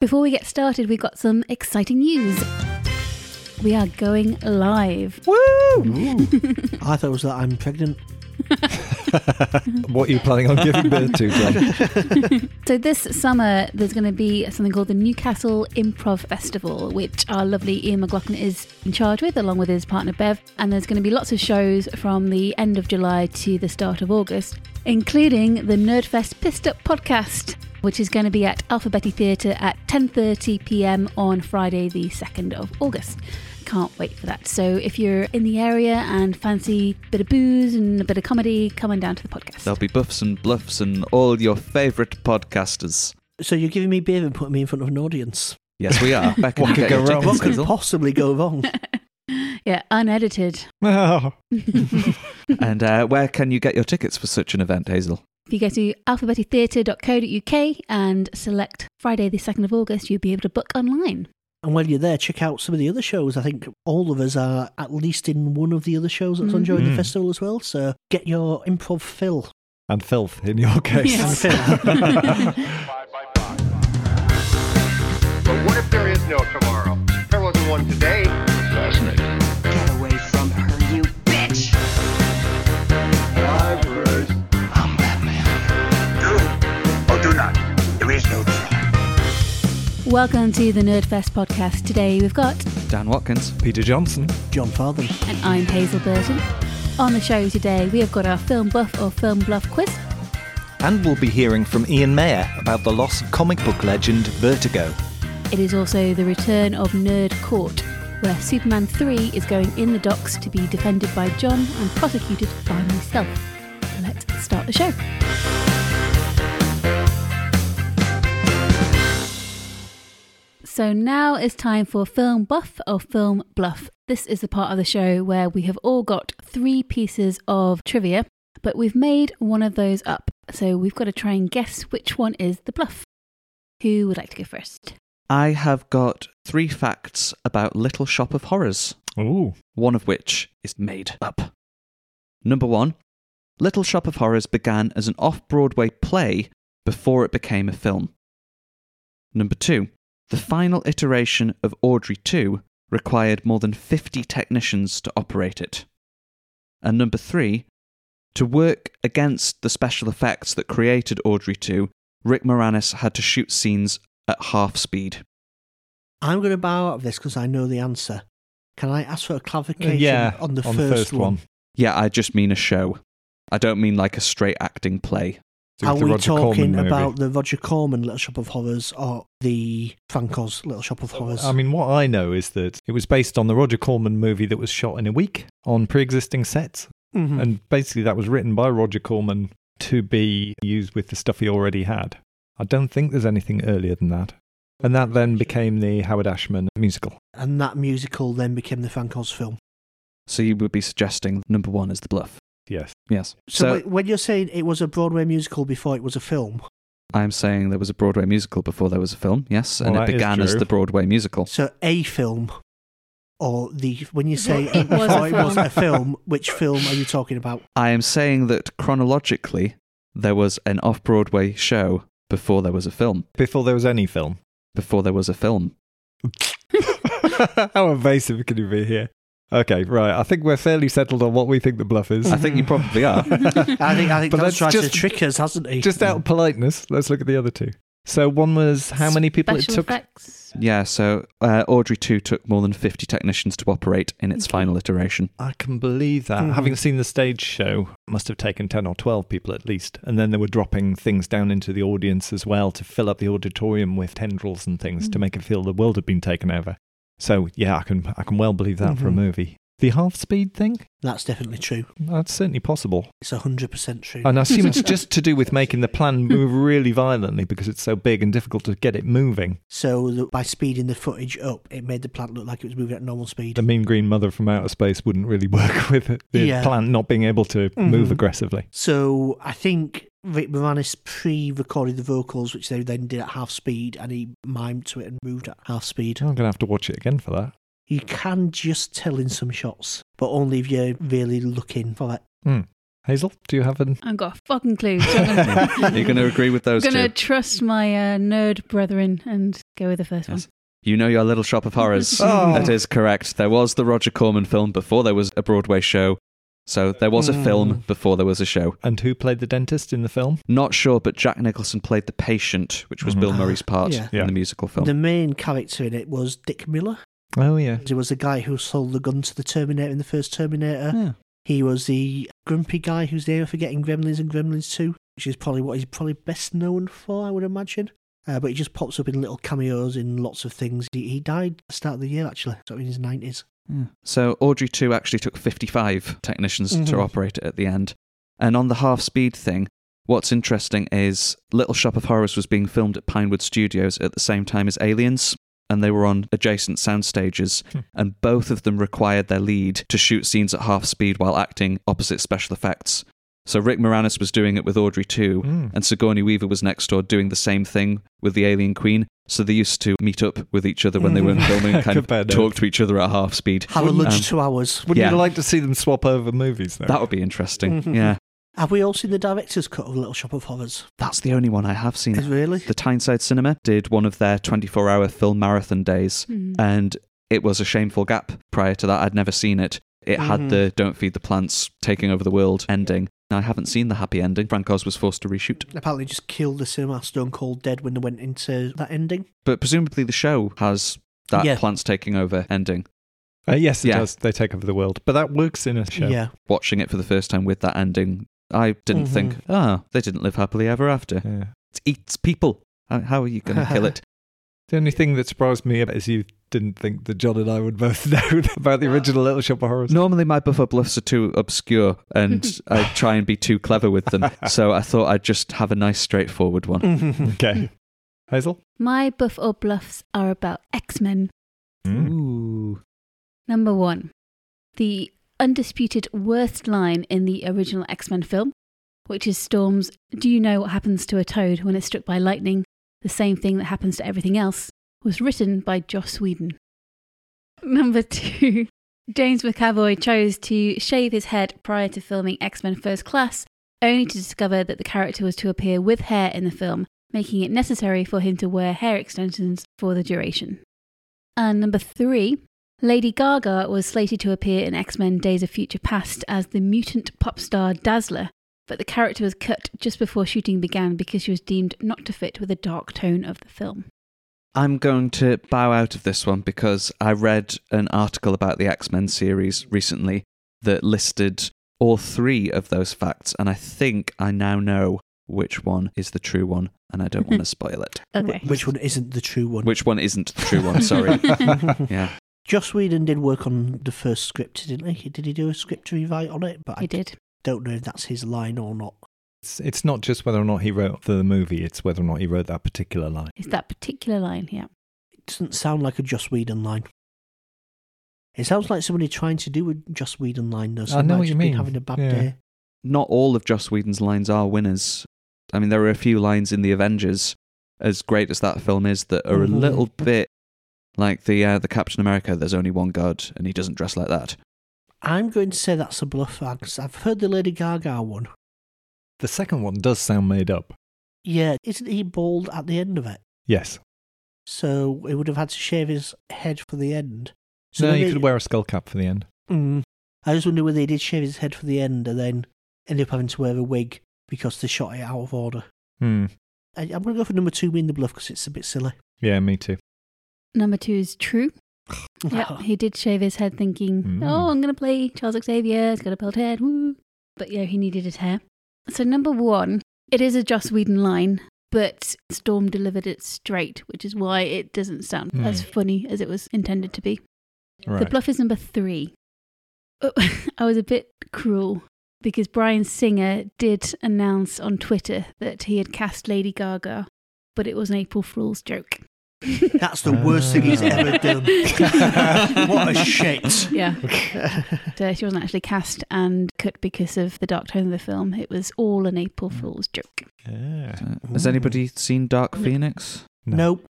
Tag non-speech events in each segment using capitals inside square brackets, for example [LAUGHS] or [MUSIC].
Before we get started, we've got some exciting news. We are going live. Woo! I thought it was that I'm pregnant. [LAUGHS] what are you planning on giving birth to, Jon? [LAUGHS] So, this summer, there's going to be something called the Newcastle Improv Festival, which our lovely Ian McLaughlin is in charge with, along with his partner Bev. And there's going to be lots of shows from the end of July to the start of August, including the Nerdfest Pissed Up podcast, which is going to be at Alphabetti Theatre at 10:30 p.m. on Friday, the 2nd of August. Can't wait for that. So, if you're in the area and fancy a bit of booze and a bit of comedy, come on down to the podcast. There'll be buffs and bluffs and all your favourite podcasters. So you're giving me beer and putting me in front of an audience. Yes, we are. Beck, [LAUGHS] What could go wrong? What could possibly go wrong? [LAUGHS] Yeah, unedited. [LAUGHS] And uh, where can you get your tickets for such an event, Hazel? If you go to alphabetitheatre.co.uk and select Friday the 2nd of August, you'll be able to book online. And while you're there, check out some of the other shows. I think all of us are at least in one of the other shows that's on during the Mhm. festival as well. So get your improv fill. and filth in your case. Yes. [LAUGHS] But what if there is no tomorrow? There wasn't one today. Welcome to the Nerdfest podcast. Today we've got, Dan Watkins. Peter Johnson. Jon Fartham. and I'm Hazel Burton. On the show today, we have got our film buff or film bluff quiz. And we'll be hearing from Ian Mayor about the loss of comic book legend Vertigo. It is also the return of Nerd Court, where Superman 3 is going in the docks to be defended by Jon and prosecuted by myself. Let's start the show. So now it's time for film buff or film bluff. This is the part of the show where we have all got three pieces of trivia, but we've made one of those up. So we've got to try and guess which one is the bluff. Who would like to go first? I have got three facts about Little Shop of Horrors, Ooh. one of which is made up. Number one Little Shop of Horrors began as an off Broadway play before it became a film. Number two The final iteration of Audrey 2 required more than 50 technicians to operate it. And number three, to work against the special effects that created Audrey 2, Rick Moranis had to shoot scenes at half speed. I'm going to bow out of this because I know the answer. Can I ask for a clarification yeah, on the on first, the first one. Yeah, I just mean a show. I don't mean like a straight acting play. So Are the we Roger talking Corman about the Roger Corman Little Shop of Horrors or the Frank Oz Little Shop of Horrors? I mean, what I know is that it was based on the Roger Corman movie that was shot in a week on pre-existing sets, Mhm. and basically that was written by Roger Corman to be used with the stuff he already had. I don't think there's anything earlier than that. And that then became the Howard Ashman musical. and that musical then became the Frank Oz film. So you would be suggesting number one is the bluff. Yes. Yes. So, So, wait, when you're saying it was a Broadway musical before it was a film, I'm saying there was a Broadway musical before there was a film. Yes, and Well, it began as the Broadway musical. so a film, or the when you say It was before it was a film, which film are you talking about? I am saying that chronologically there was an off-Broadway show before there was a film. Before there was any film. Before there was a film. [LAUGHS] How evasive can you be here? Okay, right. I think we're fairly settled on what we think the bluff is. I think you probably are. [LAUGHS] I think I think But that's let's tried to just- trick us, hasn't he? Just out of politeness, let's look at the other two. So one was how many people Special it took? effects. yeah, so uh, Audrey 2 took more than 50 technicians to operate in its final iteration. I can believe that. Mhm. Having seen the stage show, it must have taken 10 or 12 people at least. And then they were dropping things down into the audience as well to fill up the auditorium with tendrils and things to make it feel the world had been taken over. So, yeah, I can I can well believe that for a Mhm. movie. The half speed thing? That's definitely true. That's certainly possible. It's hundred percent true. And I assume it's just [LAUGHS] to do with making the plan move really violently because it's so big and difficult to get it moving. so that by speeding the footage up, it made the plant look like it was moving at normal speed. The mean green mother from outer space wouldn't really [LAUGHS] work with it. the Yeah. plant not being able to move Mhm. aggressively. So I think Rick Moranis pre-recorded the vocals, which they then did at half speed, and he mimed to it and moved at half speed. I'm going to have to watch it again for that. You can just tell in some shots, but only if you're really looking for it. Hmm. Hazel, do you have an? I've got a fucking clue. So gonna, [LAUGHS] You're going to agree with those I'm gonna two. trust my uh, nerd brethren and go with the first Yes. You know your Little Shop of Horrors. [LAUGHS] Oh. That is correct. There was the Roger Corman film before there was a Broadway show. So there was a Mm. film before there was a show. And who played the dentist in the film? Not sure, but Jack Nicholson played the patient, which was Mhm. Bill Murray's part Yeah. Yeah. in the musical film. The main character in it was Dick Miller. Oh yeah. He was the guy who sold the gun to the Terminator in the first Terminator. Yeah. He was the grumpy guy who's there for getting Gremlins and Gremlins 2, which is probably what he's probably best known for, I would imagine. Uh, but he just pops up in little cameos in lots of things. He, he died at the start of the year, actually, so in his 90s. So Audrey 2 actually took 55 technicians to Mhm. operate it at the end. And on the half speed thing, what's interesting is Little Shop of Horrors was being filmed at Pinewood Studios at the same time as Aliens, and they were on adjacent sound stages, Hmm. and both of them required their lead to shoot scenes at half speed while acting opposite special effects. So Rick Moranis was doing it with Audrey 2, Mm. and Sigourney Weaver was next door doing the same thing with the Alien Queen. So they used to meet up with each other when they weren't [LAUGHS] filming and kind of Compare notes. talk to each other at half speed. Have a lunch Um, two hours. Wouldn't Yeah. you like to see them swap over movies though? That would be interesting. Mhm. Yeah. Have we all seen the director's cut of Little Shop of Horrors? That's the only one I have seen. Is really? The Tyneside Cinema did one of their 24 hour film marathon days, one. and it was a shameful gap. Prior to that, I'd never seen it. It had Mhm. the Don't Feed the Plants taking over the world ending. Now, I haven't seen the happy ending. Frank Oz was forced to reshoot. Apparently, just killed the cinema Stone Cold Dead when they went into that ending. But presumably the show has that Yeah. plants taking over ending. Uh, yes, it Yeah. does. They take over the world, but that works in a show. Yeah. Watching it for the first time with that ending, I didn't Mhm. think, ah, they didn't live happily ever after. Yeah. It eats people. How, how are you going to kill [LAUGHS] it? The only thing that surprised me is you didn't think that Jon and I would both [LAUGHS] know about the original Little Shop of Horrors. Normally, my buffer bluffs are too obscure, and [LAUGHS] I try and be too clever with them. So I thought I'd just have a nice, straightforward one. [LAUGHS] Okay. Hazel? My buff or bluffs are about X Men. Mm. Ooh. Number one, the undisputed worst line in the original X Men film, which is Storm's Do you know what happens to a toad when it's struck by lightning? The same thing that happens to everything else, was written by Joss Whedon. Number two, [LAUGHS] James McAvoy chose to shave his head prior to filming X Men First Class, only to discover that the character was to appear with hair in the film, making it necessary for him to wear hair extensions for the duration. And number three, Lady Gaga was slated to appear in X Men Days of Future Past as the mutant pop star Dazzler, but the character was cut just before shooting began because she was deemed not to fit with the dark tone of the film. I'm going to bow out of this one because I read an article about the X Men series recently that listed all three of those facts, and I think I now know which one is the true one, and I don't want to [LAUGHS] spoil it. Okay. Which one isn't the true one? Which one isn't the true one? Sorry. [LAUGHS] yeah. Joss Whedon did work on the first script, didn't he? Did he do a script rewrite on it? But I He did. don't know if that's his line or not. It's, it's not just whether or not he wrote the movie, it's whether or not he wrote that particular line. It's that particular line, yeah. It doesn't sound like a Joss Whedon line. It sounds like somebody trying to do a Joss Whedon line, though. I know what just you been mean. Having a bad Yeah. day. Not all of Joss Whedon's lines are winners. I mean, there are a few lines in The Avengers, as great as that film is, that are a Mhm. little bit like the uh, the Captain America. There's only one God, and he doesn't dress like that. I'm going to say that's a bluff because I've heard the Lady Gaga one. The second one does sound made up. Yeah, isn't he bald at the end of it? Yes. So he would have had to shave his head for the end. So no, maybe- you could wear a skull cap for the end. Mm. I just wonder whether he did shave his head for the end and then ended up having to wear a wig because they shot it out of order. Hmm. I, I'm going to go for number two being the bluff because it's a bit silly. Yeah, me too. Number two is true. [LAUGHS] Yep, he did shave his head thinking, Mm. oh, I'm going to play Charles Xavier, he's got a bald head, woo. But yeah, he needed his hair. So number one, it is a Joss Whedon line, but Storm delivered it straight, which is why it doesn't sound Hmm. as funny as it was intended to be. The bluff is number three. Oh, [LAUGHS] I was a bit cruel because Bryan Singer did announce on Twitter that he had cast Lady Gaga, but it was an April Fool's joke. That's the worst thing he's ever done. [LAUGHS] what a shit. yeah. So she wasn't actually cast and cut because of the dark tone of the film. It was all an April Fool's joke. Yeah. Uh, Has anybody seen Dark Phoenix? Nope.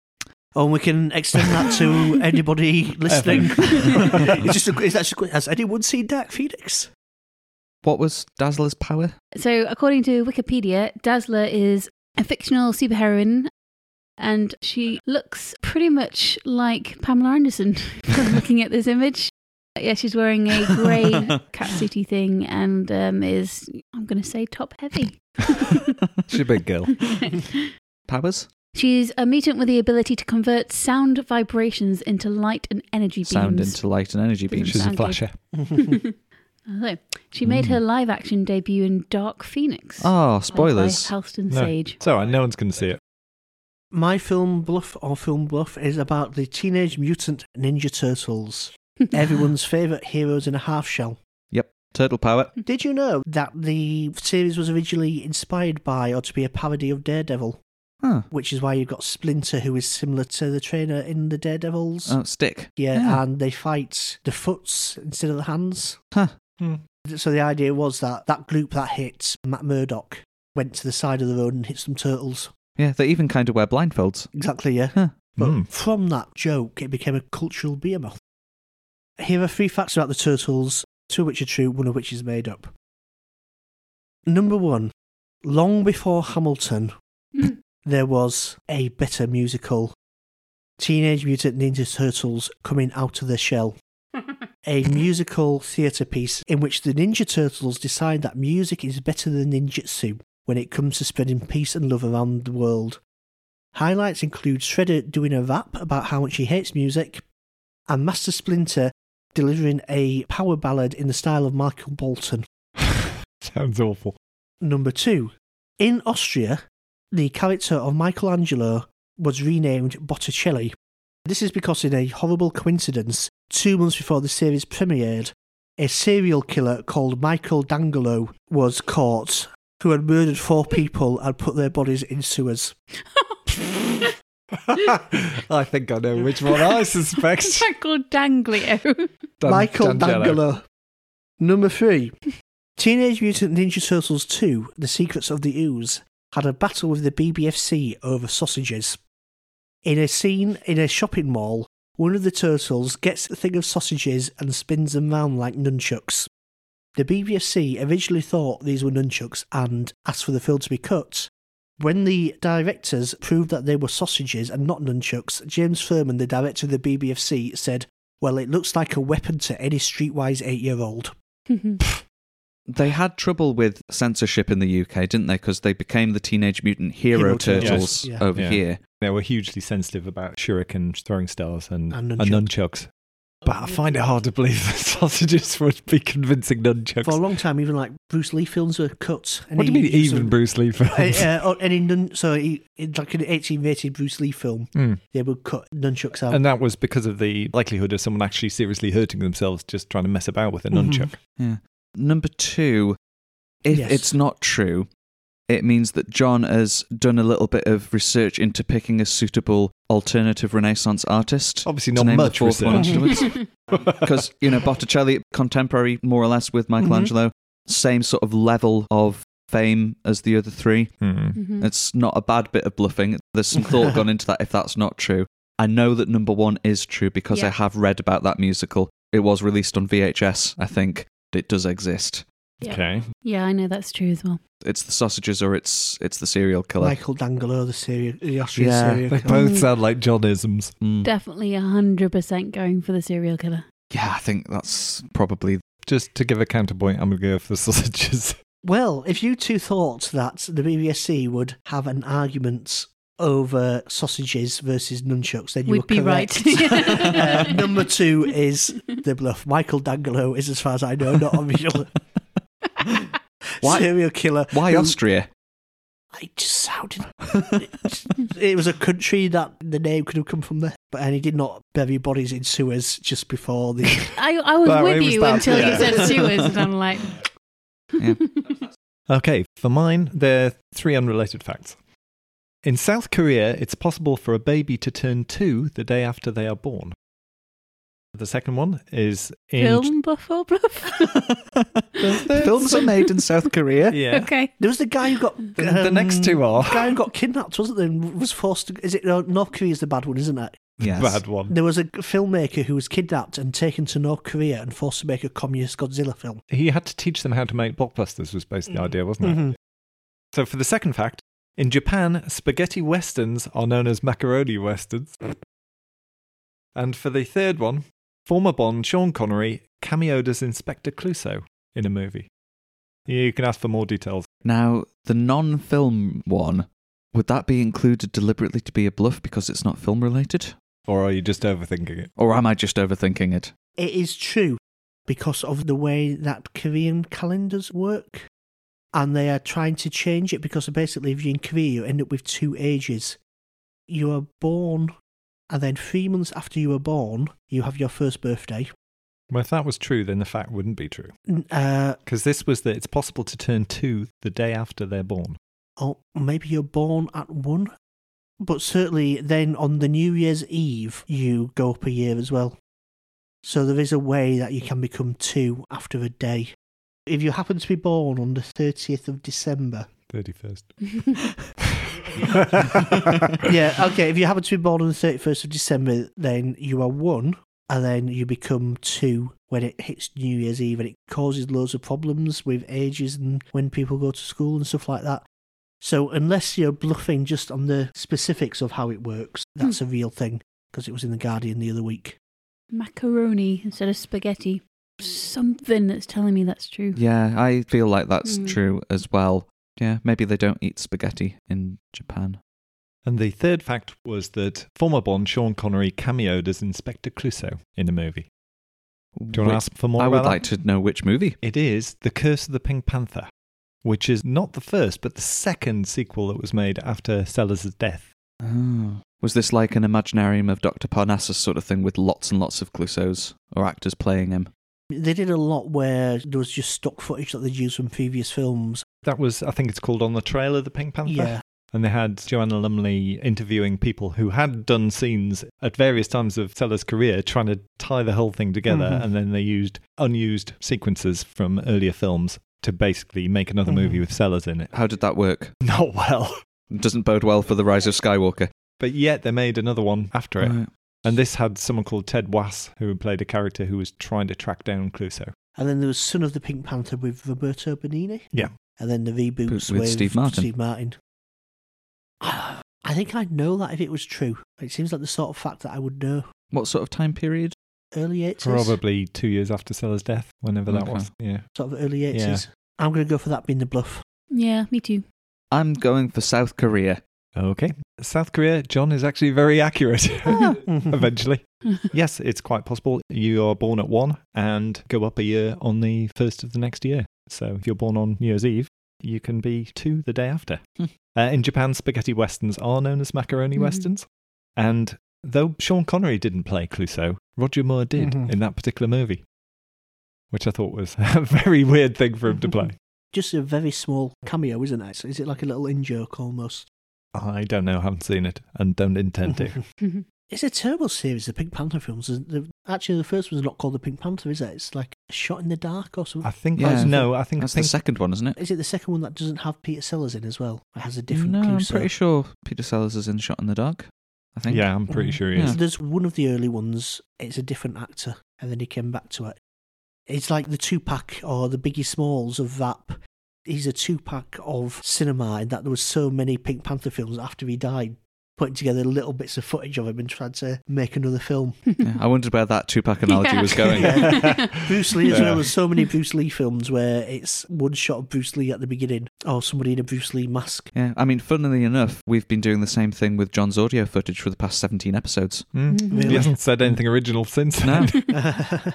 Oh, and we can extend that to [LAUGHS] anybody listening. [LAUGHS] it's just a, it's actually, has anyone seen Dark Phoenix? What was Dazzler's power? So, according to Wikipedia, Dazzler is a fictional superheroine and she looks pretty much like Pamela Anderson [LAUGHS] looking at this image. Yeah, she's wearing a grey [LAUGHS] catsuity thing and um, is, I'm going to say, top heavy. [LAUGHS] She's a big girl. Powers? She's a mutant with the ability to convert sound vibrations into light and energy beams. Sound into light and energy beams. She's a flasher. Although, she made Hmm. her live action debut in Dark Phoenix. Oh, spoilers. By Halston No, Sage. it's all right. No one's going to see it. My film bluff or film bluff is about the Teenage Mutant Ninja Turtles, [LAUGHS] everyone's favourite heroes in a half shell. Yep. Turtle power. Did you know that the series was originally inspired by or to be a parody of Daredevil? Huh. Which is why you've got Splinter, who is similar to the trainer in the Daredevils. Oh, stick. yeah, yeah. and they fight the foots instead of the hands. Huh. Hmm. So the idea was that that group that hit Matt Murdock went to the side of the road and hit some turtles. Yeah, they even kind of wear blindfolds. Exactly, yeah. Huh. But Mm. from that joke, it became a cultural behemoth. Here are three facts about the turtles, two of which are true, one of which is made up. Number one, long before Hamilton, Mm. there was a better musical Teenage Mutant Ninja Turtles coming out of the shell. [LAUGHS] a musical theatre piece in which the Ninja Turtles decide that music is better than ninjutsu when it comes to spreading peace and love around the world. Highlights include Shredder doing a rap about how much he hates music, and Master Splinter delivering a power ballad in the style of Michael Bolton. [LAUGHS] Sounds awful. Number two, in Austria, the character of Michelangelo was renamed Botticelli. This is because, in a horrible coincidence, two months before the series premiered, a serial killer called Michael D'Angelo was caught, who had murdered four people and put their bodies in sewers. [LAUGHS] I think I know which one I [LAUGHS] suspect. Michael Danglio. Dan- Michael D'Angelo. D'Angelo. Number three, Teenage Mutant Ninja Turtles 2 The Secrets of the Ooze had a battle with the BBFC over sausages. In a scene in a shopping mall, one of the turtles gets a thing of sausages and spins them round like nunchucks. The BBC originally thought these were nunchucks and asked for the film to be cut. When the directors proved that they were sausages and not nunchucks, James Ferman, the director of the BBFC, said, Well, it looks like a weapon to any streetwise eight year old. Mm-hmm. They had trouble with censorship in the UK, didn't they? Because they became the Teenage Mutant Hero, Hero Turtles Turtles, yeah. over Yeah. here. They were hugely sensitive about shuriken throwing stars and, And and, nunchucks. But I find it hard to believe [LAUGHS] that sausages would be convincing nunchucks. For a long time, even like Bruce Lee films were cut. what do you mean, even of- Bruce Lee films? Uh, uh, or any nun- so he, in like an 1880 Bruce Lee film, Hmm. they would cut nunchucks out. And that was because of the likelihood of someone actually seriously hurting themselves just trying to mess about with a Mhm. nunchuck. Yeah. Number two, if Yes. it's not true, it means that John has done a little bit of research into picking a suitable alternative Renaissance artist. Obviously, not much research. [LAUGHS] Because, you know, Botticelli, contemporary more or less with Michelangelo, same sort of level of fame as the other three. Hmm. Mhm. It's not a bad bit of bluffing. There's some thought gone into that if that's not true. I know that number one is true because I have read about that musical. It was released on VHS, I think. It does exist. Yeah. Okay. Yeah, I know that's true as well. It's the sausages or it's it's the serial killer. Michael D'Angelo, the, serial, the Austrian Yeah, serial They killer. both sound like Johnisms. Mm. Definitely 100% going for the serial killer. Yeah, I think that's probably Just to give a counterpoint, I'm going to go for the [LAUGHS] sausages. Well, if you two thought that the BBFC would have an argument over sausages versus nunchucks, then you We'd were be correct. right. [LAUGHS] uh, number two is the bluff. Michael D'Angelo is, as far as I know, not a real [LAUGHS] Why- serial killer. why who- Austria. It just sounded. [LAUGHS] it was a country that the name could have come from there, but and he did not bury bodies in sewers just before the. [LAUGHS] I, I was That with way was you that, until yeah. you said sewers, and I'm like, [LAUGHS] Yeah. Okay, for mine, there are three unrelated facts. In South Korea, it's possible for a baby to turn two the day after they are born. The second one is in. film buff or bluff? [LAUGHS] Films are made in South Korea. [LAUGHS] Yeah. okay. There was the guy who got. The, the next two are. The guy who got kidnapped, wasn't there? and Was forced to. Is it no, North is the bad one, isn't it? Yes. Bad one. There was a filmmaker who was kidnapped and taken to North Korea and forced to make a communist Godzilla film. He had to teach them how to make blockbusters, was basically the idea, wasn't it? Mhm. So, for the second fact, in Japan, spaghetti westerns are known as macaroni westerns. And for the third one, former Bond Sean Connery cameoed as Inspector Clouseau in a movie. You can ask for more details. Now, the non film one, would that be included deliberately to be a bluff because it's not film related? Or are you just overthinking it? Or am I just overthinking it? It is true because of the way that Korean calendars work. And they are trying to change it because basically, if you're in Korea, you end up with two ages. You are born, and then three months after you were born, you have your first birthday. Well, if that was true, then the fact wouldn't be true. N- Uh, Because this was that it's possible to turn two the day after they're born. or maybe you're born at one. But certainly, then on the New Year's Eve, you go up a year as well. So there is a way that you can become two after a day. If you happen to be born on the 30th of December, 31st. [LAUGHS] [LAUGHS] yeah, okay. If you happen to be born on the 31st of December, then you are one, and then you become two when it hits New Year's Eve, and it causes loads of problems with ages and when people go to school and stuff like that. So, unless you're bluffing just on the specifics of how it works, that's a real thing, because it was in The Guardian the other week. Macaroni instead of spaghetti. Something that's telling me that's true. Yeah, I feel like that's Hmm. true as well. Yeah, maybe they don't eat spaghetti in Japan. And the third fact was that former Bond Sean Connery cameoed as Inspector Clouseau in a movie. Do you want to ask for more I would that? like to know which movie. It is The Curse of the Pink Panther, which is not the first, but the second sequel that was made after Sellers' death. Oh. Was this like an Imaginarium of Dr. Parnassus sort of thing with lots and lots of Clouseaus or actors playing him? They did a lot where there was just stock footage that they'd used from previous films. That was, I think it's called On the Trail of the Pink Panther. Yeah. And they had Joanna Lumley interviewing people who had done scenes at various times of Sellers' career, trying to tie the whole thing together. Mhm. And then they used unused sequences from earlier films to basically make another movie Mhm. with Sellers in it. How did that work? [LAUGHS] Not well. Doesn't bode well for the rise of Skywalker. But yet they made another one after it. Right. And this had someone called Ted Wass, who played a character who was trying to track down Clouseau. And then there was Son of the Pink Panther with Roberto Benigni. Yeah. And then the reboots With with, Steve Martin. Steve Martin. [SIGHS] I think I'd know that if it was true. It seems like the sort of fact that I would know. What sort of time period? Early 80s? Probably two years after Sellers' death, whenever that Okay. was. Yeah. Sort of early 80s. Yeah. I'm going to go for that being the bluff. Yeah, me too. I'm going for South Korea. Okay. South Korea, Jon is actually very accurate. Ah. [LAUGHS] [LAUGHS] Eventually. [LAUGHS] yes, it's quite possible. You are born at one and go up a year on the first of the next year. So if you're born on New Year's Eve, you can be two the day after. Hmm. Uh, in Japan, spaghetti westerns are known as macaroni Mhm. westerns. And though Sean Connery didn't play Clouseau, Roger Moore did Mhm. in that particular movie, which I thought was a very weird thing for him to play. Just a very small cameo, isn't it? Is it like a little in joke almost? I don't know, haven't seen it, and don't intend to. [LAUGHS] It's a terrible series, the Pink Panther films. The- the- Actually, the first one's not called the Pink Panther, is it? It's like shot in the dark or something. I think Yeah. that's no. I think That's I think the second one, isn't it? Is it the second one that doesn't have Peter Sellers in as well? It has a different no, I'm Clouseau. pretty sure Peter Sellers is in Shot in the Dark. I think. yeah, I'm pretty sure he Yeah. is. There's one of the early ones, it's a different actor, and then he came back to it. It's like the Tupac or the Biggie Smalls of rap. He's a two pack of cinema, in that there was so many Pink Panther films after he died, putting together little bits of footage of him and trying to make another film. [LAUGHS] Yeah, I wondered where that Tupac analogy Yeah. was going. [LAUGHS] [LAUGHS] Bruce Lee as Yeah. well. There's so many Bruce Lee films where it's one shot of Bruce Lee at the beginning, or somebody in a Bruce Lee mask. Yeah, I mean, funnily enough, we've been doing the same thing with Jon's audio footage for the past 17 episodes. Mm. Really? He hasn't said anything original since. No. then.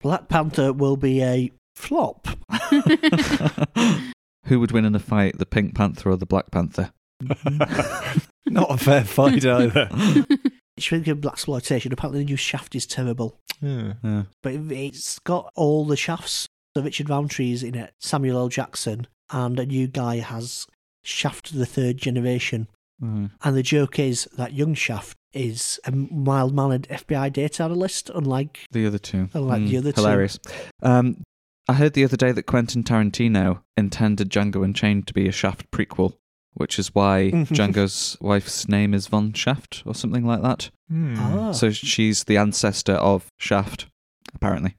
Black Panther will be a flop. [LAUGHS] Who would win in a fight, the Pink Panther or the Black Panther? [LAUGHS] Not a fair fight either. [LAUGHS] Speaking of black exploitation, apparently the new Shaft is terrible. Yeah. Yeah. but it's got all the shafts. So Richard Roundtree is in it, Samuel L. Jackson, and a new guy has Shaft the third generation. Mm. And the joke is that young Shaft is a mild mannered FBI data analyst, unlike The other two. I like the Mm, other two. Hilarious. Um, I heard the other day that Quentin Tarantino intended Django Unchained to be a Shaft prequel, which is why. [LAUGHS] Django's wife's name is Von Shaft or something like that. Hmm. Ah. So she's the ancestor of Shaft, apparently.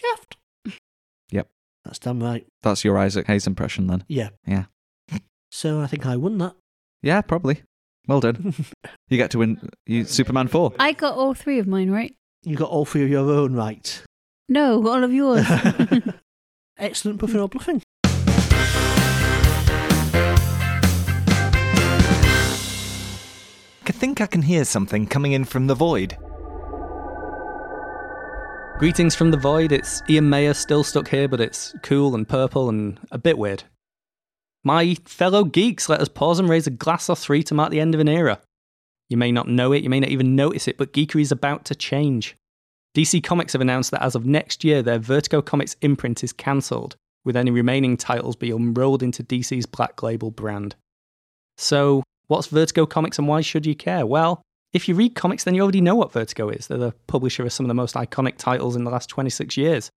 Shaft. Yep. That's damn right. That's your Isaac Hayes impression then. Yeah. Yeah. So I think I won that. Yeah, probably. Well done. [LAUGHS] you get to win you, Superman 4. I got all three of mine right. You got all three of your own right. No, all of yours. [LAUGHS] Excellent buffing or bluffing. I think I can hear something coming in from the void. Greetings from the void. It's Ian Mayor still stuck here, but it's cool and purple and a bit weird. My fellow geeks, let us pause and raise a glass or three to mark the end of an era. You may not know it, you may not even notice it, but geekery is about to change. DC Comics have announced that as of next year, their Vertigo Comics imprint is cancelled, with any remaining titles being rolled into DC's Black Label brand. So, what's Vertigo Comics and why should you care? Well, if you read comics, then you already know what Vertigo is. They're the publisher of some of the most iconic titles in the last 26 years.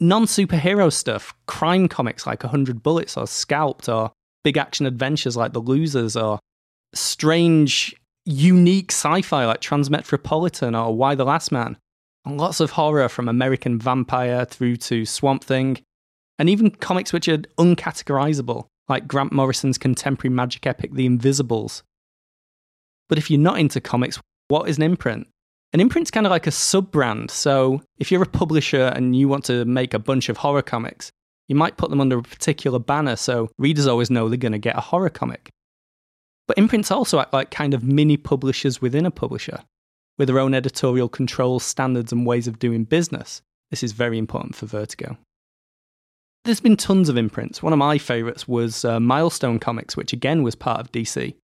Non superhero stuff, crime comics like 100 Bullets or Scalped, or big action adventures like The Losers, or strange, unique sci fi like Transmetropolitan or Y the Last Man. Lots of horror from American Vampire through to Swamp Thing, and even comics which are uncategorizable, like Grant Morrison's contemporary magic epic The Invisibles. But if you're not into comics, what is an imprint? An imprint's kind of like a sub brand. So if you're a publisher and you want to make a bunch of horror comics, you might put them under a particular banner so readers always know they're going to get a horror comic. But imprints also act like kind of mini publishers within a publisher, with their own editorial controls, standards, and ways of doing business. This is very important for Vertigo. There's been tons of imprints. One of my favourites was uh, Milestone Comics, which again was part of DC.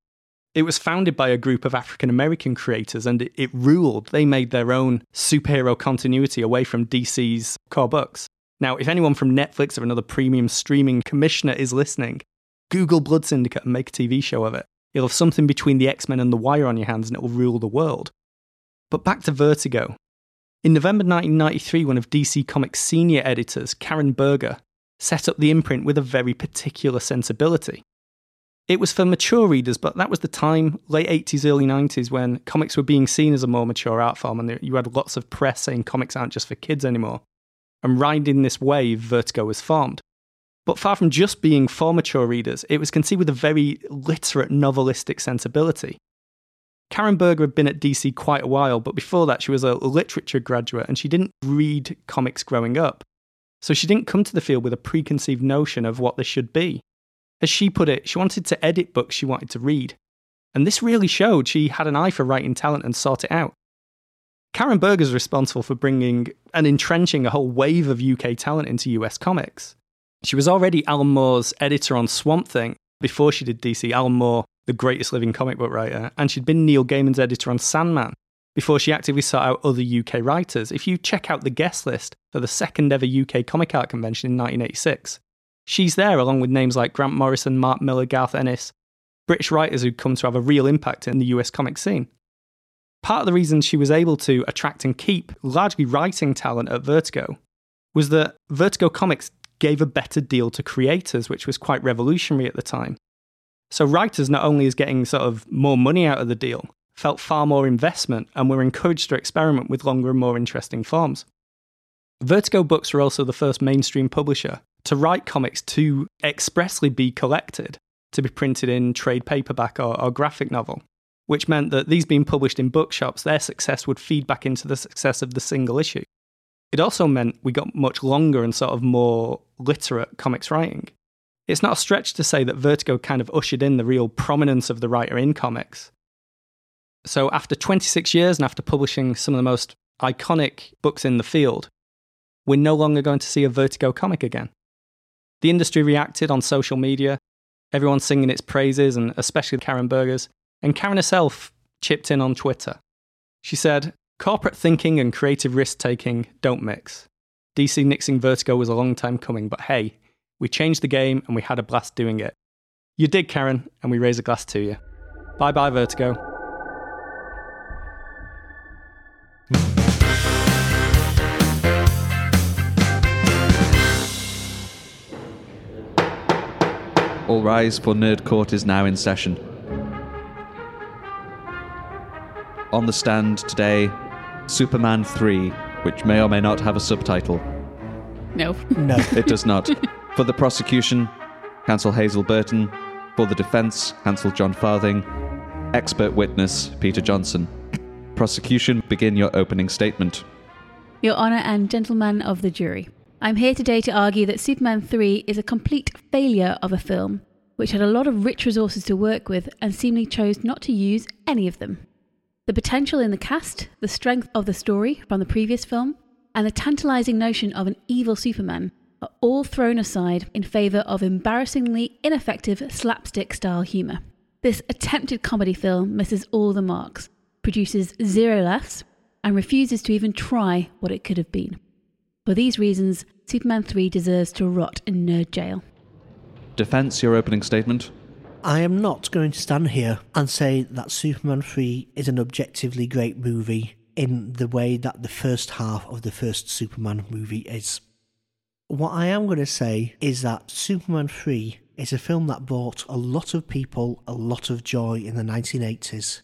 It was founded by a group of African American creators and it, it ruled. They made their own superhero continuity away from DC's core books. Now, if anyone from Netflix or another premium streaming commissioner is listening, Google Blood Syndicate and make a TV show of it. You'll have something between the X Men and The Wire on your hands and it will rule the world. But back to Vertigo. In November 1993, one of DC Comics' senior editors, Karen Berger, set up the imprint with a very particular sensibility. It was for mature readers, but that was the time, late 80s, early 90s, when comics were being seen as a more mature art form, and you had lots of press saying comics aren't just for kids anymore. And riding this wave, Vertigo was formed. But far from just being for mature readers, it was conceived with a very literate, novelistic sensibility. Karen Berger had been at DC quite a while, but before that, she was a literature graduate and she didn't read comics growing up. So she didn't come to the field with a preconceived notion of what this should be. As she put it, she wanted to edit books she wanted to read. And this really showed she had an eye for writing talent and sought it out. Karen Berger is responsible for bringing and entrenching a whole wave of UK talent into US comics. She was already Alan Moore's editor on Swamp Thing before she did DC. Alan Moore, the greatest living comic book writer, and she'd been Neil Gaiman's editor on Sandman before she actively sought out other UK writers. If you check out the guest list for the second ever UK Comic Art Convention in 1986, she's there along with names like Grant Morrison, Mark Millar, Garth Ennis, British writers who'd come to have a real impact in the US comic scene. Part of the reason she was able to attract and keep largely writing talent at Vertigo was that Vertigo Comics gave a better deal to creators, which was quite revolutionary at the time. So writers not only is getting sort of more money out of the deal, felt far more investment and were encouraged to experiment with longer and more interesting forms. Vertigo Books were also the first mainstream publisher to write comics to expressly be collected, to be printed in trade paperback or, or graphic novel, which meant that these being published in bookshops, their success would feed back into the success of the single issue. It also meant we got much longer and sort of more literate comics writing. It's not a stretch to say that Vertigo kind of ushered in the real prominence of the writer in comics. So, after 26 years and after publishing some of the most iconic books in the field, we're no longer going to see a Vertigo comic again. The industry reacted on social media, everyone singing its praises, and especially Karen Berger's. And Karen herself chipped in on Twitter. She said, Corporate thinking and creative risk taking don't mix. DC nixing Vertigo was a long time coming, but hey, we changed the game and we had a blast doing it. You did, Karen, and we raise a glass to you. Bye bye, Vertigo. All rise, for Nerd Court is now in session. On the stand today, Superman 3, which may or may not have a subtitle. No. No. It does not. [LAUGHS] For the prosecution, counsel Hazel Burton. For the defense, counsel Jon Farthing. Expert witness, Peter Johnson. Prosecution, begin your opening statement. Your Honour and Gentlemen of the jury, I'm here today to argue that Superman 3 is a complete failure of a film, which had a lot of rich resources to work with and seemingly chose not to use any of them. The potential in the cast, the strength of the story from the previous film, and the tantalising notion of an evil Superman are all thrown aside in favour of embarrassingly ineffective slapstick style humour. This attempted comedy film misses all the marks, produces zero laughs, and refuses to even try what it could have been. For these reasons, Superman 3 deserves to rot in nerd jail. Defense, your opening statement. I am not going to stand here and say that Superman 3 is an objectively great movie in the way that the first half of the first Superman movie is. What I am going to say is that Superman 3 is a film that brought a lot of people a lot of joy in the 1980s.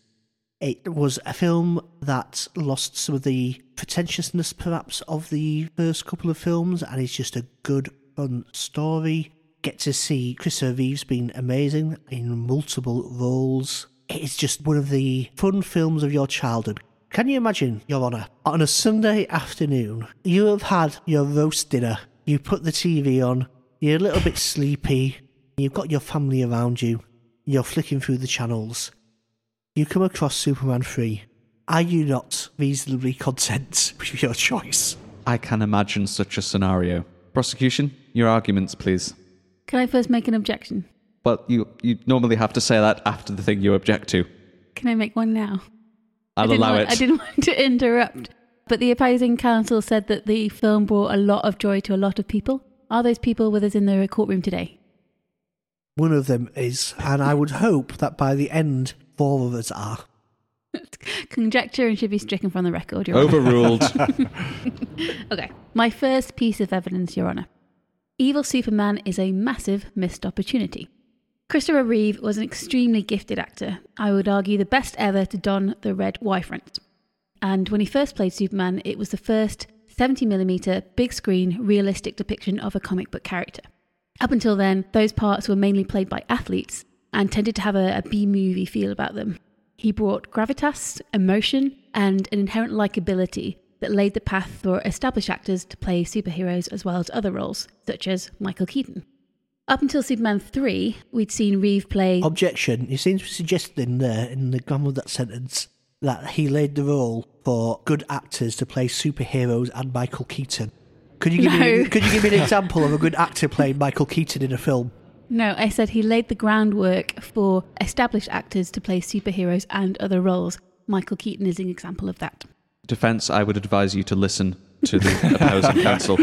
It was a film that lost some of the pretentiousness, perhaps, of the first couple of films, and it's just a good, fun story. Get to see Christopher Reeves being amazing in multiple roles. It's just one of the fun films of your childhood. Can you imagine, Your Honour, on a Sunday afternoon, you have had your roast dinner, you put the TV on, you're a little bit sleepy, you've got your family around you, you're flicking through the channels, you come across Superman 3. Are you not reasonably content [LAUGHS] with your choice? I can imagine such a scenario. Prosecution, your arguments, please. Can I first make an objection? Well, you, you normally have to say that after the thing you object to. Can I make one now? I I'll didn't allow want, it. I didn't [LAUGHS] want to interrupt. But the opposing counsel said that the film brought a lot of joy to a lot of people. Are those people with us in the courtroom today? One of them is, and I would hope that by the end, four of us are. [LAUGHS] Conjecture and should be stricken from the record, Your Honour. Overruled. [LAUGHS] [LAUGHS] Okay. My first piece of evidence, Your Honour. Evil Superman is a massive missed opportunity. Christopher Reeve was an extremely gifted actor. I would argue the best ever to don the red Y front. And when he first played Superman, it was the first 70mm big screen realistic depiction of a comic book character. Up until then, those parts were mainly played by athletes and tended to have a, a B movie feel about them. He brought gravitas, emotion, and an inherent likability that laid the path for established actors to play superheroes as well as other roles, such as Michael Keaton. Up until Superman 3, we'd seen Reeve play. Objection. You seem to be suggesting there in the grammar of that sentence that he laid the role for good actors to play superheroes and Michael Keaton. Could you give me could you give me an example of a good actor playing Michael Keaton in a film? No, I said he laid the groundwork for established actors to play superheroes and other roles. Michael Keaton is an example of that. Defense, I would advise you to listen to the opposing [LAUGHS] counsel.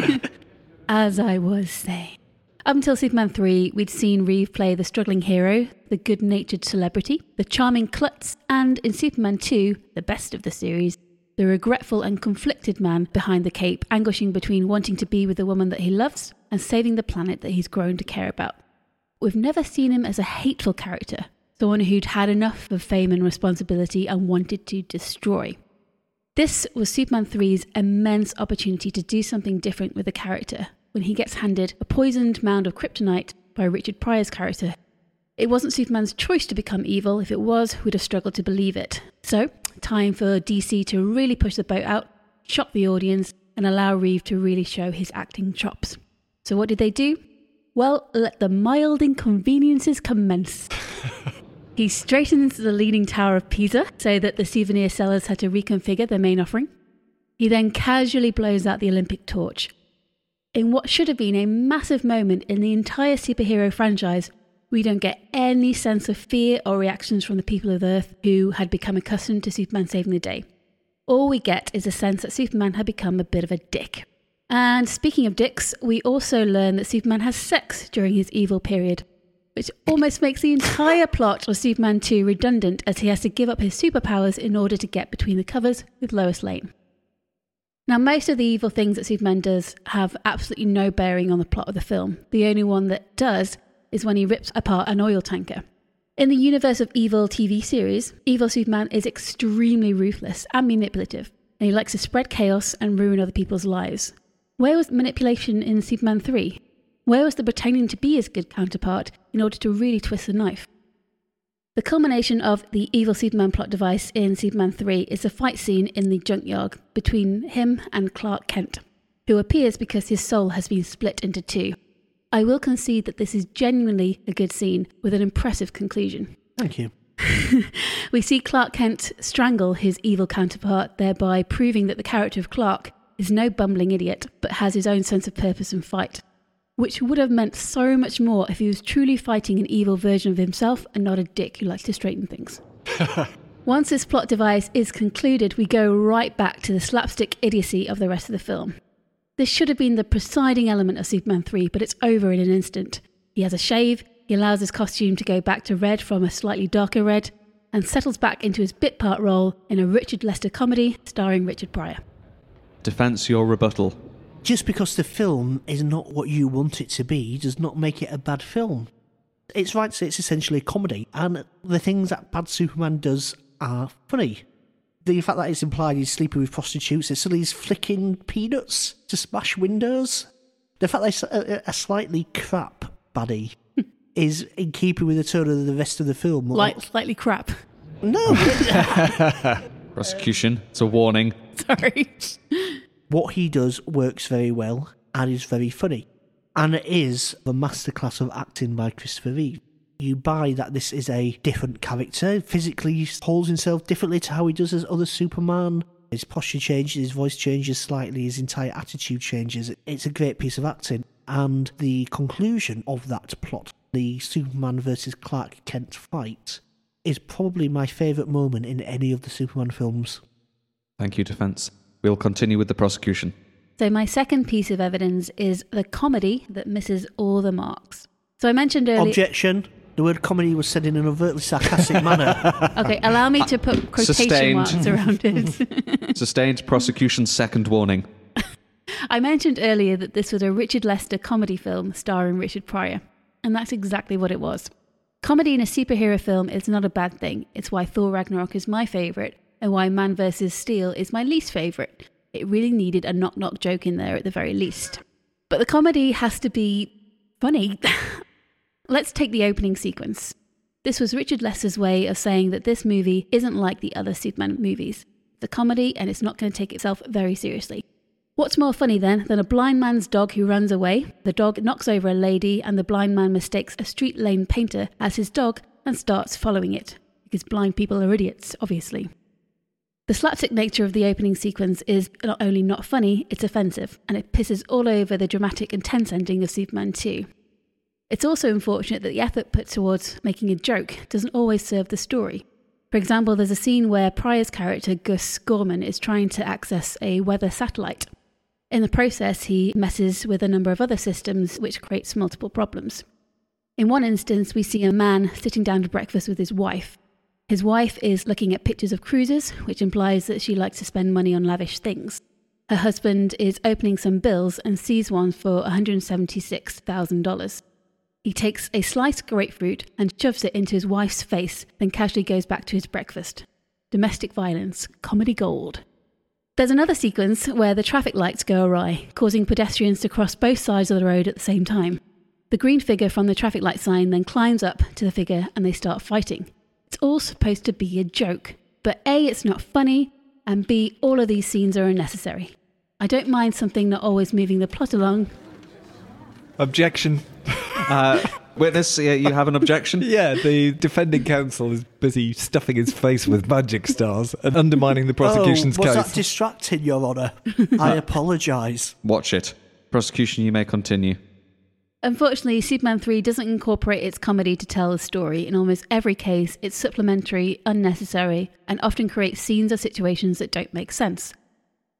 As I was saying. Up until Superman 3, we'd seen Reeve play the struggling hero, the good natured celebrity, the charming klutz, and in Superman 2, the best of the series, the regretful and conflicted man behind the cape, anguishing between wanting to be with the woman that he loves and saving the planet that he's grown to care about. We've never seen him as a hateful character, someone who'd had enough of fame and responsibility and wanted to destroy. This was Superman 3's immense opportunity to do something different with the character when he gets handed a poisoned mound of kryptonite by Richard Pryor's character. It wasn't Superman's choice to become evil. If it was, we'd have struggled to believe it. So, time for DC to really push the boat out, shock the audience, and allow Reeve to really show his acting chops. So, what did they do? Well, let the mild inconveniences commence. [LAUGHS] He straightens the Leaning Tower of Pisa so that the souvenir sellers had to reconfigure their main offering. He then casually blows out the Olympic torch. In what should have been a massive moment in the entire superhero franchise, we don't get any sense of fear or reactions from the people of Earth who had become accustomed to Superman saving the day. All we get is a sense that Superman had become a bit of a dick. And speaking of dicks, we also learn that Superman has sex during his evil period, which almost makes the entire plot of Superman 2 redundant as he has to give up his superpowers in order to get between the covers with Lois Lane. Now, most of the evil things that Superman does have absolutely no bearing on the plot of the film. The only one that does is when he rips apart an oil tanker. In the universe of Evil TV series, Evil Superman is extremely ruthless and manipulative, and he likes to spread chaos and ruin other people's lives. Where was manipulation in Superman 3? Where was the pretending to be his good counterpart in order to really twist the knife? The culmination of the evil Superman plot device in Superman 3 is a fight scene in the junkyard between him and Clark Kent, who appears because his soul has been split into two. I will concede that this is genuinely a good scene with an impressive conclusion. Thank you. [LAUGHS] We see Clark Kent strangle his evil counterpart, thereby proving that the character of Clark is no bumbling idiot, but has his own sense of purpose and fight. Which would have meant so much more if he was truly fighting an evil version of himself and not a dick who likes to straighten things. [LAUGHS] Once this plot device is concluded, we go right back to the slapstick idiocy of the rest of the film. This should have been the presiding element of Superman 3, but it's over in an instant. He has a shave, he allows his costume to go back to red from a slightly darker red, and settles back into his bit part role in a Richard Lester comedy starring Richard Pryor. Defense your rebuttal. Just because the film is not what you want it to be does not make it a bad film. It's right to say it's essentially a comedy, and the things that Bad Superman does are funny. The fact that it's implied he's sleeping with prostitutes, it's suddenly he's flicking peanuts to smash windows. The fact that it's a, a slightly crap baddie hmm. is in keeping with the tone of the rest of the film. Like, slightly crap. No, [LAUGHS] Prosecution. It's a warning. [LAUGHS] Sorry. What he does works very well and is very funny. And it is a masterclass of acting by Christopher Reeve. You buy that this is a different character. Physically, he holds himself differently to how he does as other Superman. His posture changes, his voice changes slightly, his entire attitude changes. It's a great piece of acting. And the conclusion of that plot, the Superman versus Clark Kent fight, is probably my favourite moment in any of the Superman films. Thank you, defense. We'll continue with the prosecution. So, my second piece of evidence is the comedy that misses all the marks. So, I mentioned earlier. Objection. The word comedy was said in an overtly sarcastic [LAUGHS] manner. Okay, allow me to put uh, quotation Sustained. marks around it. [LAUGHS] Sustained prosecution's second warning. [LAUGHS] I mentioned earlier that this was a Richard Lester comedy film starring Richard Pryor, and that's exactly what it was. Comedy in a superhero film is not a bad thing. It's why Thor Ragnarok is my favourite, and why Man of Steel is my least favourite. It really needed a knock knock joke in there at the very least. But the comedy has to be funny. [LAUGHS] Let's take the opening sequence. This was Richard Lester's way of saying that this movie isn't like the other Superman movies. A comedy and it's not going to take itself very seriously. What's more funny then than a blind man's dog who runs away? The dog knocks over a lady, and the blind man mistakes a street lane painter as his dog and starts following it. Because blind people are idiots, obviously. The slapstick nature of the opening sequence is not only not funny, it's offensive, and it pisses all over the dramatic and tense ending of Superman 2. It's also unfortunate that the effort put towards making a joke doesn't always serve the story. For example, there's a scene where Pryor's character, Gus Gorman, is trying to access a weather satellite. In the process, he messes with a number of other systems, which creates multiple problems. In one instance, we see a man sitting down to breakfast with his wife. His wife is looking at pictures of cruises, which implies that she likes to spend money on lavish things. Her husband is opening some bills and sees one for $176,000. He takes a sliced grapefruit and shoves it into his wife's face, then casually goes back to his breakfast. Domestic violence, comedy gold. There's another sequence where the traffic lights go awry, causing pedestrians to cross both sides of the road at the same time. The green figure from the traffic light sign then climbs up to the figure and they start fighting. It's all supposed to be a joke, but A, it's not funny, and B, all of these scenes are unnecessary. I don't mind something not always moving the plot along. Objection. [LAUGHS] Uh, witness, uh, you have an objection? [LAUGHS] Yeah, the defending counsel is busy stuffing his face with magic stars and undermining the prosecution's oh, was case. that distracting, Your Honour? [LAUGHS] I apologise. Watch it. Prosecution, you may continue. Unfortunately, Superman 3 doesn't incorporate its comedy to tell the story. In almost every case, it's supplementary, unnecessary, and often creates scenes or situations that don't make sense.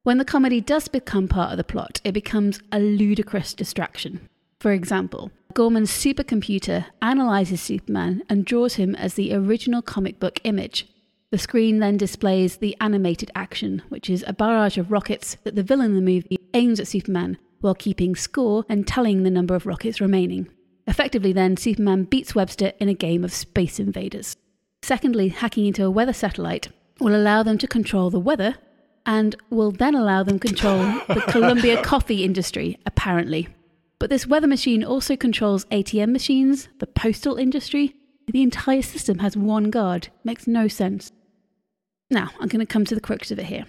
When the comedy does become part of the plot, it becomes a ludicrous distraction. For example, Gorman's supercomputer analyzes Superman and draws him as the original comic book image. The screen then displays the animated action, which is a barrage of rockets that the villain in the movie aims at Superman while keeping score and telling the number of rockets remaining. Effectively, then, Superman beats Webster in a game of Space Invaders. Secondly, hacking into a weather satellite will allow them to control the weather and will then allow them control the [LAUGHS] Colombia coffee industry, apparently. But this weather machine also controls ATM machines, the postal industry. The entire system has one guard. Makes no sense. Now, I'm going to come to the crux of it here.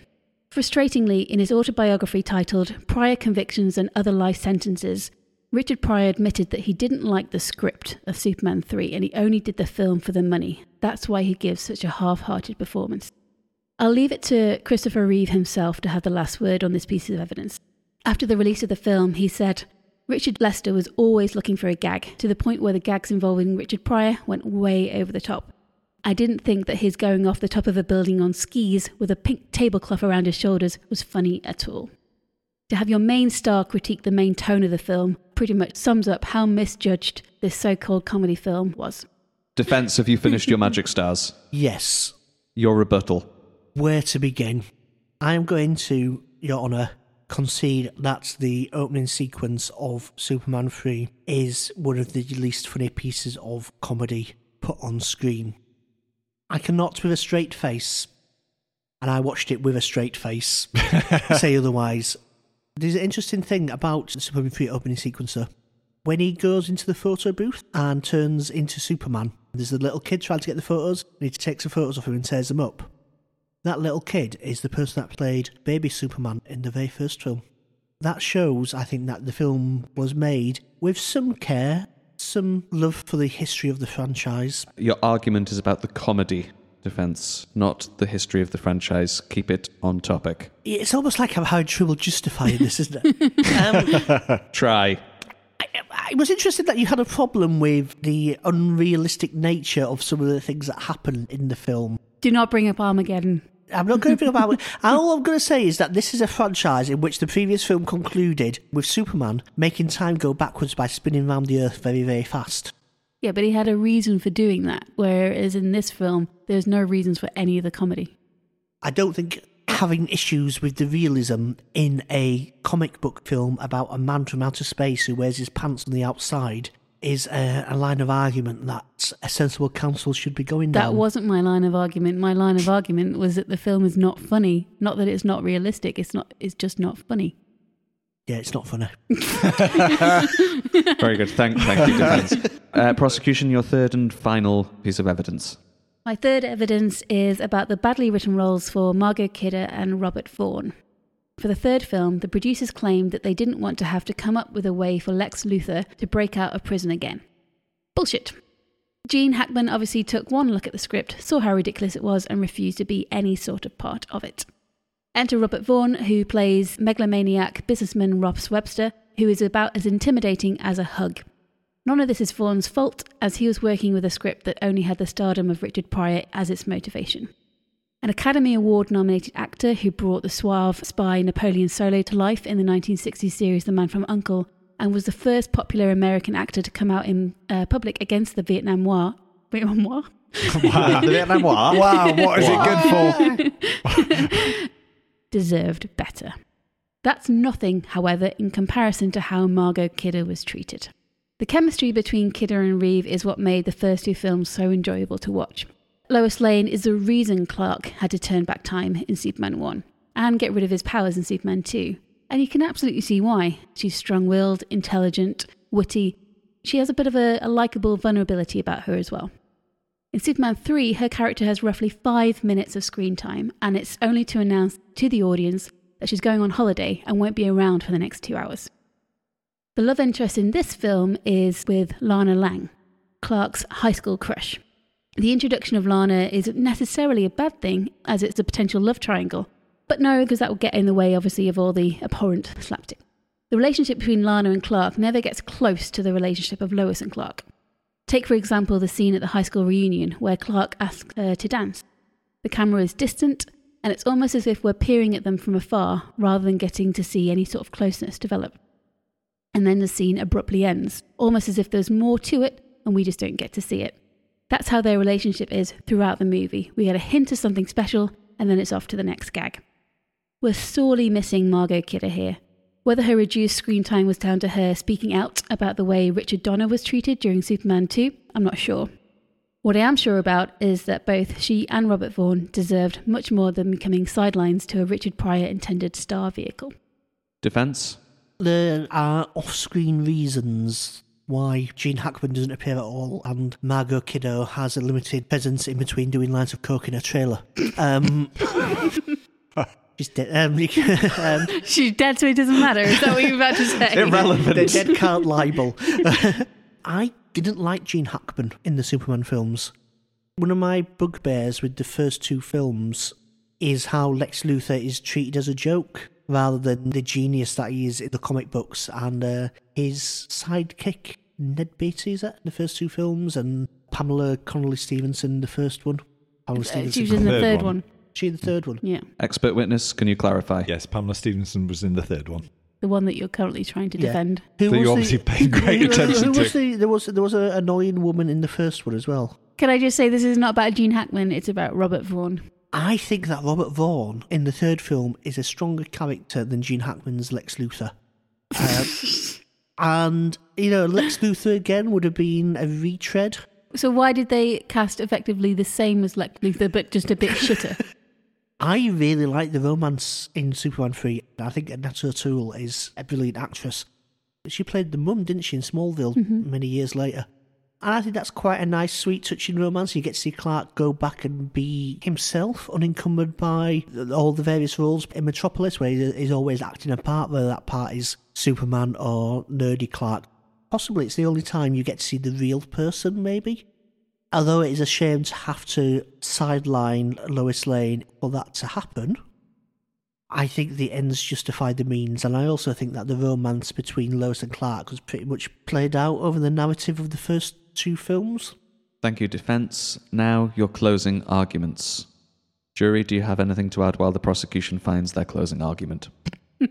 Frustratingly, in his autobiography titled Pryor Convictions and Other Life Sentences, Richard Pryor admitted that he didn't like the script of Superman 3 and he only did the film for the money. That's why he gives such a half hearted performance. I'll leave it to Christopher Reeve himself to have the last word on this piece of evidence. After the release of the film, he said, Richard Lester was always looking for a gag, to the point where the gags involving Richard Pryor went way over the top. I didn't think that his going off the top of a building on skis with a pink tablecloth around his shoulders was funny at all. To have your main star critique the main tone of the film pretty much sums up how misjudged this so called comedy film was. Defense, have you finished your magic stars? Yes. Your rebuttal. Where to begin? I am going to, Your Honour, concede that the opening sequence of Superman 3 is one of the least funny pieces of comedy put on screen. I cannot, with a straight face, and I watched it with a straight face, [LAUGHS] say otherwise. There's an interesting thing about the Superman 3 opening sequence, though. When he goes into the photo booth and turns into Superman, there's a little kid trying to get the photos, and he takes the photos of him and tears them up. That little kid is the person that played Baby Superman in the very first film. That shows, I think, that the film was made with some care, some love for the history of the franchise. Your argument is about the comedy defense, not the history of the franchise. Keep it on topic. It's almost like I'm having trouble justifying this, isn't it? [LAUGHS] um, Try. I, I was interested that you had a problem with the unrealistic nature of some of the things that happen in the film. Do not bring up Armageddon. I'm not going to think about it. All I'm going to say is that this is a franchise in which the previous film concluded with Superman making time go backwards by spinning around the Earth very, very fast. Yeah, but he had a reason for doing that, whereas in this film, there's no reasons for any of the comedy. I don't think having issues with the realism in a comic book film about a man from outer space who wears his pants on the outside is a, a line of argument that a sensible council should be going down. That wasn't my line of argument. My line of argument was that the film is not funny. Not that it's not realistic. It's not. It's just not funny. Yeah, it's not funny. Very good. Thank, thank you, defense. [LAUGHS] Uh, prosecution, your third and final piece of evidence. My third evidence is about the badly written roles for Margot Kidder and Robert Vaughn. For the third film, the producers claimed that they didn't want to have to come up with a way for Lex Luthor to break out of prison again. Bullshit. Gene Hackman obviously took one look at the script, saw how ridiculous it was, and refused to be any sort of part of it. Enter Robert Vaughn, who plays megalomaniac businessman Ross Webster, who is about as intimidating as a hug. None of this is Vaughn's fault, as he was working with a script that only had the stardom of Richard Pryor as its motivation. An Academy Award nominated actor who brought the suave spy Napoleon Solo to life in the 1960s series The Man from Uncle, and was the first popular American actor to come out in uh, public against the Vietnam War. Vietnam War? [LAUGHS] Wow, the Vietnam War. [LAUGHS] Wow, what is it good for? [LAUGHS] deserved better. That's nothing, however, in comparison to how Margot Kidder was treated. The chemistry between Kidder and Reeve is what made the first two films so enjoyable to watch. Lois Lane is the reason Clark had to turn back time in Superman 1 and get rid of his powers in Superman 2. And you can absolutely see why. She's strong willed, intelligent, witty. She has a bit of a, a likable vulnerability about her as well. In Superman 3, her character has roughly five minutes of screen time, and it's only to announce to the audience that she's going on holiday and won't be around for the next two hours. The love interest in this film is with Lana Lang, Clark's high school crush. The introduction of Lana isn't necessarily a bad thing, as it's a potential love triangle, but no, because that would get in the way, obviously, of all the abhorrent slapstick. The relationship between Lana and Clark never gets close to the relationship of Lois and Clark. Take, for example, the scene at the high school reunion where Clark asks her to dance. The camera is distant, and it's almost as if we're peering at them from afar rather than getting to see any sort of closeness develop. And then the scene abruptly ends, almost as if there's more to it and we just don't get to see it. That's how their relationship is throughout the movie. We get a hint of something special, and then it's off to the next gag. We're sorely missing Margot Kidder here. Whether her reduced screen time was down to her speaking out about the way Richard Donner was treated during Superman 2, I'm not sure. What I am sure about is that both she and Robert Vaughn deserved much more than becoming sidelines to a Richard Pryor intended star vehicle. Defense? There are off screen reasons why Gene Hackman doesn't appear at all and Margot Kidder has a limited presence in between doing lines of coke in a trailer. [LAUGHS] Um, [LAUGHS] she's dead. Um, you [LAUGHS] um, She's dead, so it doesn't matter. Is that what you're about to say? Irrelevant. the dead can't libel. I didn't like Gene Hackman in the Superman films. One of my bugbears with the first two films is how Lex Luthor is treated as a joke rather than the genius that he is in the comic books and uh, his sidekick Ned Beatty is that in the first two films and Pamela Connolly Stephenson the first one. Pamela Uh, She was in the Third third one. one. She in the third one. Yeah. Expert witness, can you clarify? Yes, Pamela Stephenson was in the third one. The one that you're currently trying to Yeah. defend. Who So you was obviously paid great who- attention who to. was the, there was there was an annoying woman in the first one as well. Can I just say this is not about Gene Hackman, it's about Robert Vaughn. I think that Robert Vaughn in the third film is a stronger character than Gene Hackman's Lex Luthor. [LAUGHS] Um, and, you know, Lex Luthor again would have been a retread. So why did they cast effectively the same as Lex Luthor, but just a bit shitter? [LAUGHS] I really like the romance in Superman 3. I think Annette O'Toole is a brilliant actress. She played the mum, didn't she, in Smallville mm-hmm. many years later. And I think that's quite a nice, sweet, touching romance. You get to see Clark go back and be himself, unencumbered by all the various roles in Metropolis, where he- he's always acting a part, whether that part is Superman or nerdy Clark. Possibly it's the only time you get to see the real person, maybe. Although it is a shame to have to sideline Lois Lane for that to happen, I think the ends justify the means, and I also think that the romance between Lois and Clark was pretty much played out over the narrative of the first two films. Thank you, defense. Now, your closing arguments. Jury, do you have anything to add while the prosecution finds their closing argument? [LAUGHS]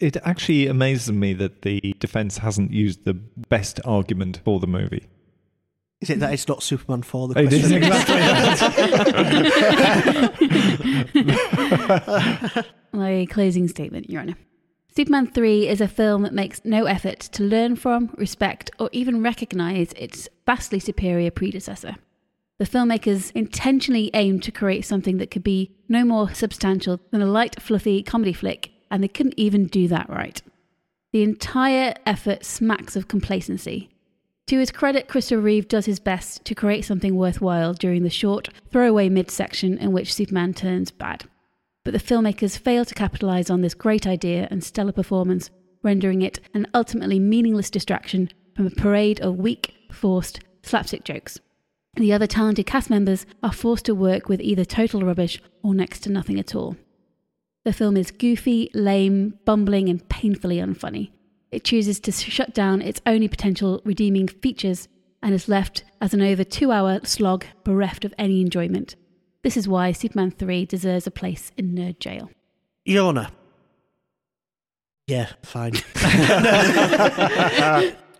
It actually amazes me that the defense hasn't used the best argument for the movie. Is it that it's not Superman 4? The It is question exactly [LAUGHS] My closing statement, Your Honour. Superman 3 is a film that makes no effort to learn from, respect, or even recognise its vastly superior predecessor. The filmmakers intentionally aimed to create something that could be no more substantial than a light, fluffy comedy flick, and they couldn't even do that right. The entire effort smacks of complacency. To his credit, Christopher Reeve does his best to create something worthwhile during the short, throwaway midsection in which Superman turns bad. But the filmmakers fail to capitalize on this great idea and stellar performance, rendering it an ultimately meaningless distraction from a parade of weak, forced slapstick jokes. The other talented cast members are forced to work with either total rubbish or next to nothing at all. The film is goofy, lame, bumbling, and painfully unfunny. It chooses to shut down its only potential redeeming features and is left as an over two hour slog bereft of any enjoyment. This is why Superman 3 deserves a place in nerd jail. Honour. Yeah, fine. [LAUGHS]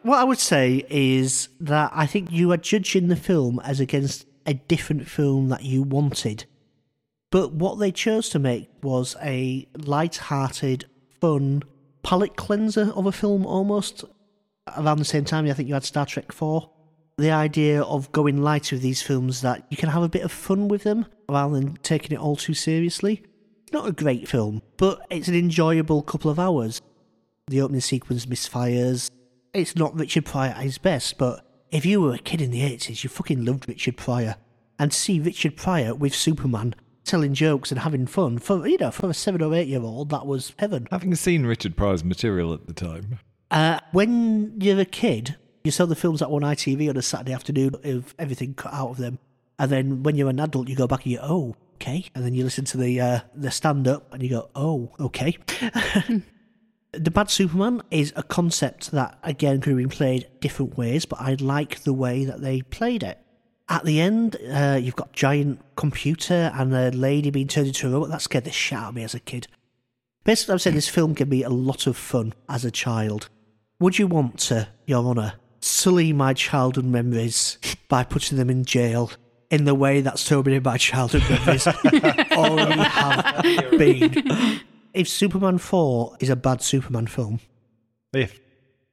what I would say is that I think you are judging the film as against a different film that you wanted. But what they chose to make was a light-hearted, fun palate cleanser of a film almost. Around the same time, I think you had Star Trek 4. The idea of going light with these films that you can have a bit of fun with them rather than taking it all too seriously. It's not a great film, but it's an enjoyable couple of hours. The opening sequence misfires. It's not Richard Pryor at his best, but if you were a kid in the 80s, you fucking loved Richard Pryor. And to see Richard Pryor with Superman telling jokes and having fun, for you know, for a seven or eight year old, that was heaven. Having seen Richard Pryor's material at the time, Uh, when you're a kid, you saw the films that were on ITV on a Saturday afternoon with everything cut out of them. And then when you're an adult, you go back and you oh, okay. And then you listen to the uh, the stand up and you go, oh, okay. [LAUGHS] the Bad Superman is a concept that, again, could have been played different ways, but I like the way that they played it. At the end, uh, you've got giant computer and a lady being turned into a robot. That scared the shit out of me as a kid. Basically, I'm saying this film gave me a lot of fun as a child. Would you want to, Your Honour, sully my childhood memories by putting them in jail in the way that so many of my childhood memories [LAUGHS] already have [LAUGHS] been? if Superman 4 is a bad Superman film, If.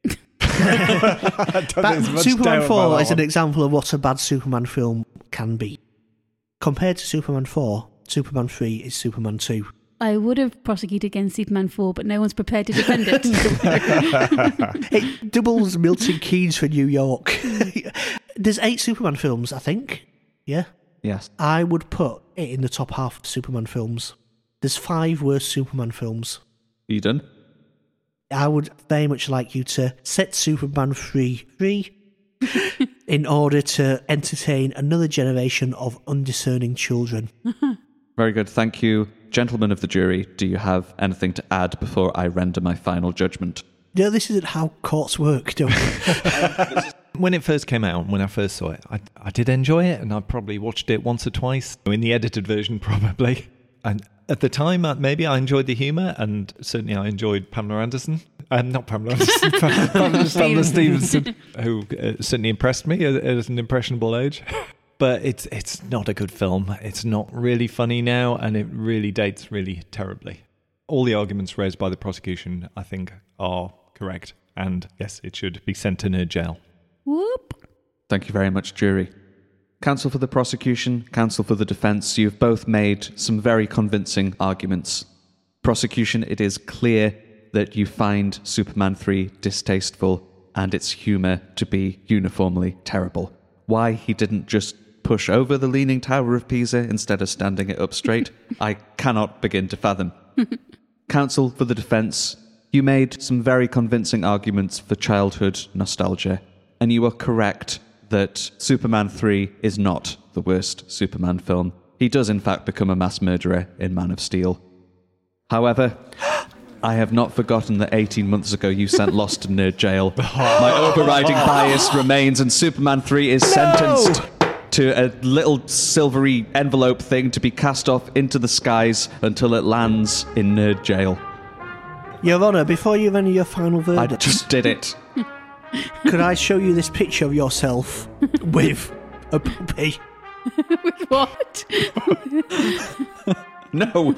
[LAUGHS] I don't think that, Superman 4 is that an example of what a bad Superman film can be. Compared to Superman 4, Superman 3 is Superman 2. I would have prosecuted against Superman 4, but no one's prepared to defend it. [LAUGHS] It doubles Milton Keynes for New York. Mm. [LAUGHS] There's eight Superman films, I think. Yeah. Yes. I would put it in the top half of Superman films. There's five worst Superman films. You done? I would very much like you to set Superman free free [LAUGHS] in order to entertain another generation of undiscerning children. Very good. Thank you. Gentlemen of the jury, do you have anything to add before I render my final judgment? Yeah, this isn't how courts work, don't you? [LAUGHS] When it first came out, when I first saw it, I, I did enjoy it, and I probably watched it once or twice in the edited version, [LAUGHS] probably. And at the time, uh, maybe I enjoyed the humour, and certainly I enjoyed Pamela Anderson. Uh, not Pamela Anderson, [LAUGHS] Pamela, Pamela Stephenson, who uh, certainly impressed me at, at an impressionable age. But it's it's not a good film. It's not really funny now, and it really dates really terribly. All the arguments raised by the prosecution, I think, are correct. And yes, it should be sent to nerd jail. Whoop. Thank you very much, jury. Counsel for the prosecution, counsel for the defence, you've both made some very convincing arguments. Prosecution, it is clear that you find Superman 3 distasteful and its humour to be uniformly terrible. Why he didn't just push over the Leaning Tower of Pisa instead of standing it up straight, [LAUGHS] I cannot begin to fathom. Counsel for the defence, you made some very convincing arguments for childhood nostalgia, and you are correct that Superman 3 is not the worst Superman film. He does, in fact, become a mass murderer in Man of Steel. However, I have not forgotten that 18 months ago you sent Lost to nerd jail. [LAUGHS] My overriding bias remains, and Superman 3 is sentenced to a little silvery envelope thing to be cast off into the skies until it lands in nerd jail. Your Honour, before you've render your final verdict. I just did it. could I show you this picture of yourself [LAUGHS] with a puppy? [LAUGHS] With what? [LAUGHS] No.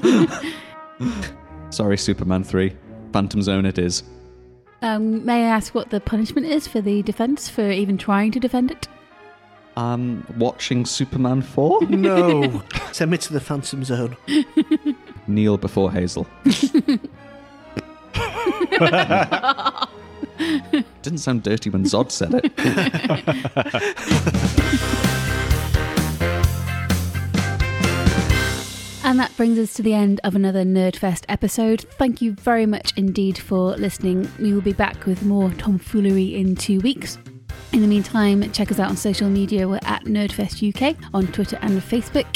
Sorry, Superman 3. Phantom Zone it is. Um, may I ask what the punishment is for the defence for even trying to defend it? I'm watching Superman 4. No. [LAUGHS] Send me to the Phantom Zone. [LAUGHS] Kneel before Hazel. [LAUGHS] Didn't sound dirty when Zod said it. And that brings us to the end of another Nerdfest episode. Thank you very much indeed for listening. We will be back with more tomfoolery in two weeks. In the meantime, check us out on social media. We're at Nerdfest UK on Twitter and Facebook.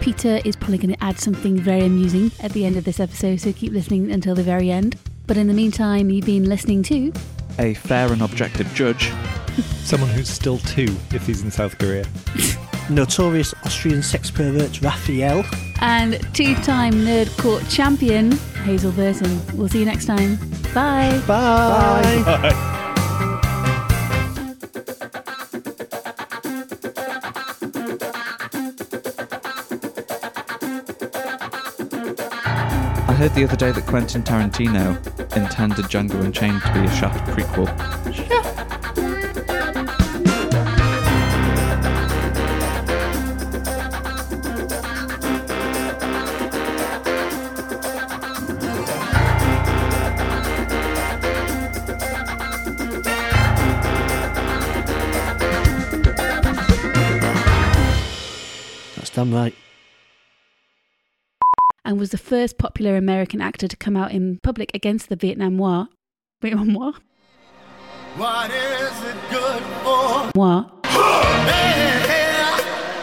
Peter is probably going to add something very amusing at the end of this episode, so keep listening until the very end. But in the meantime, you've been listening to A fair and objective judge. [LAUGHS] Someone who's still two if he's in South Korea. [LAUGHS] Notorious Austrian sex pervert Raphael. and two time Nerd Court champion, Hazel Burton. We'll see you next time. Bye. Bye. I heard the other day that Quentin Tarantino intended Django Unchained to be a Shaft prequel. That's damn right. Was the first popular American actor to come out in public against the Vietnam War. Vietnam War? What is it good for? War.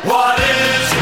What is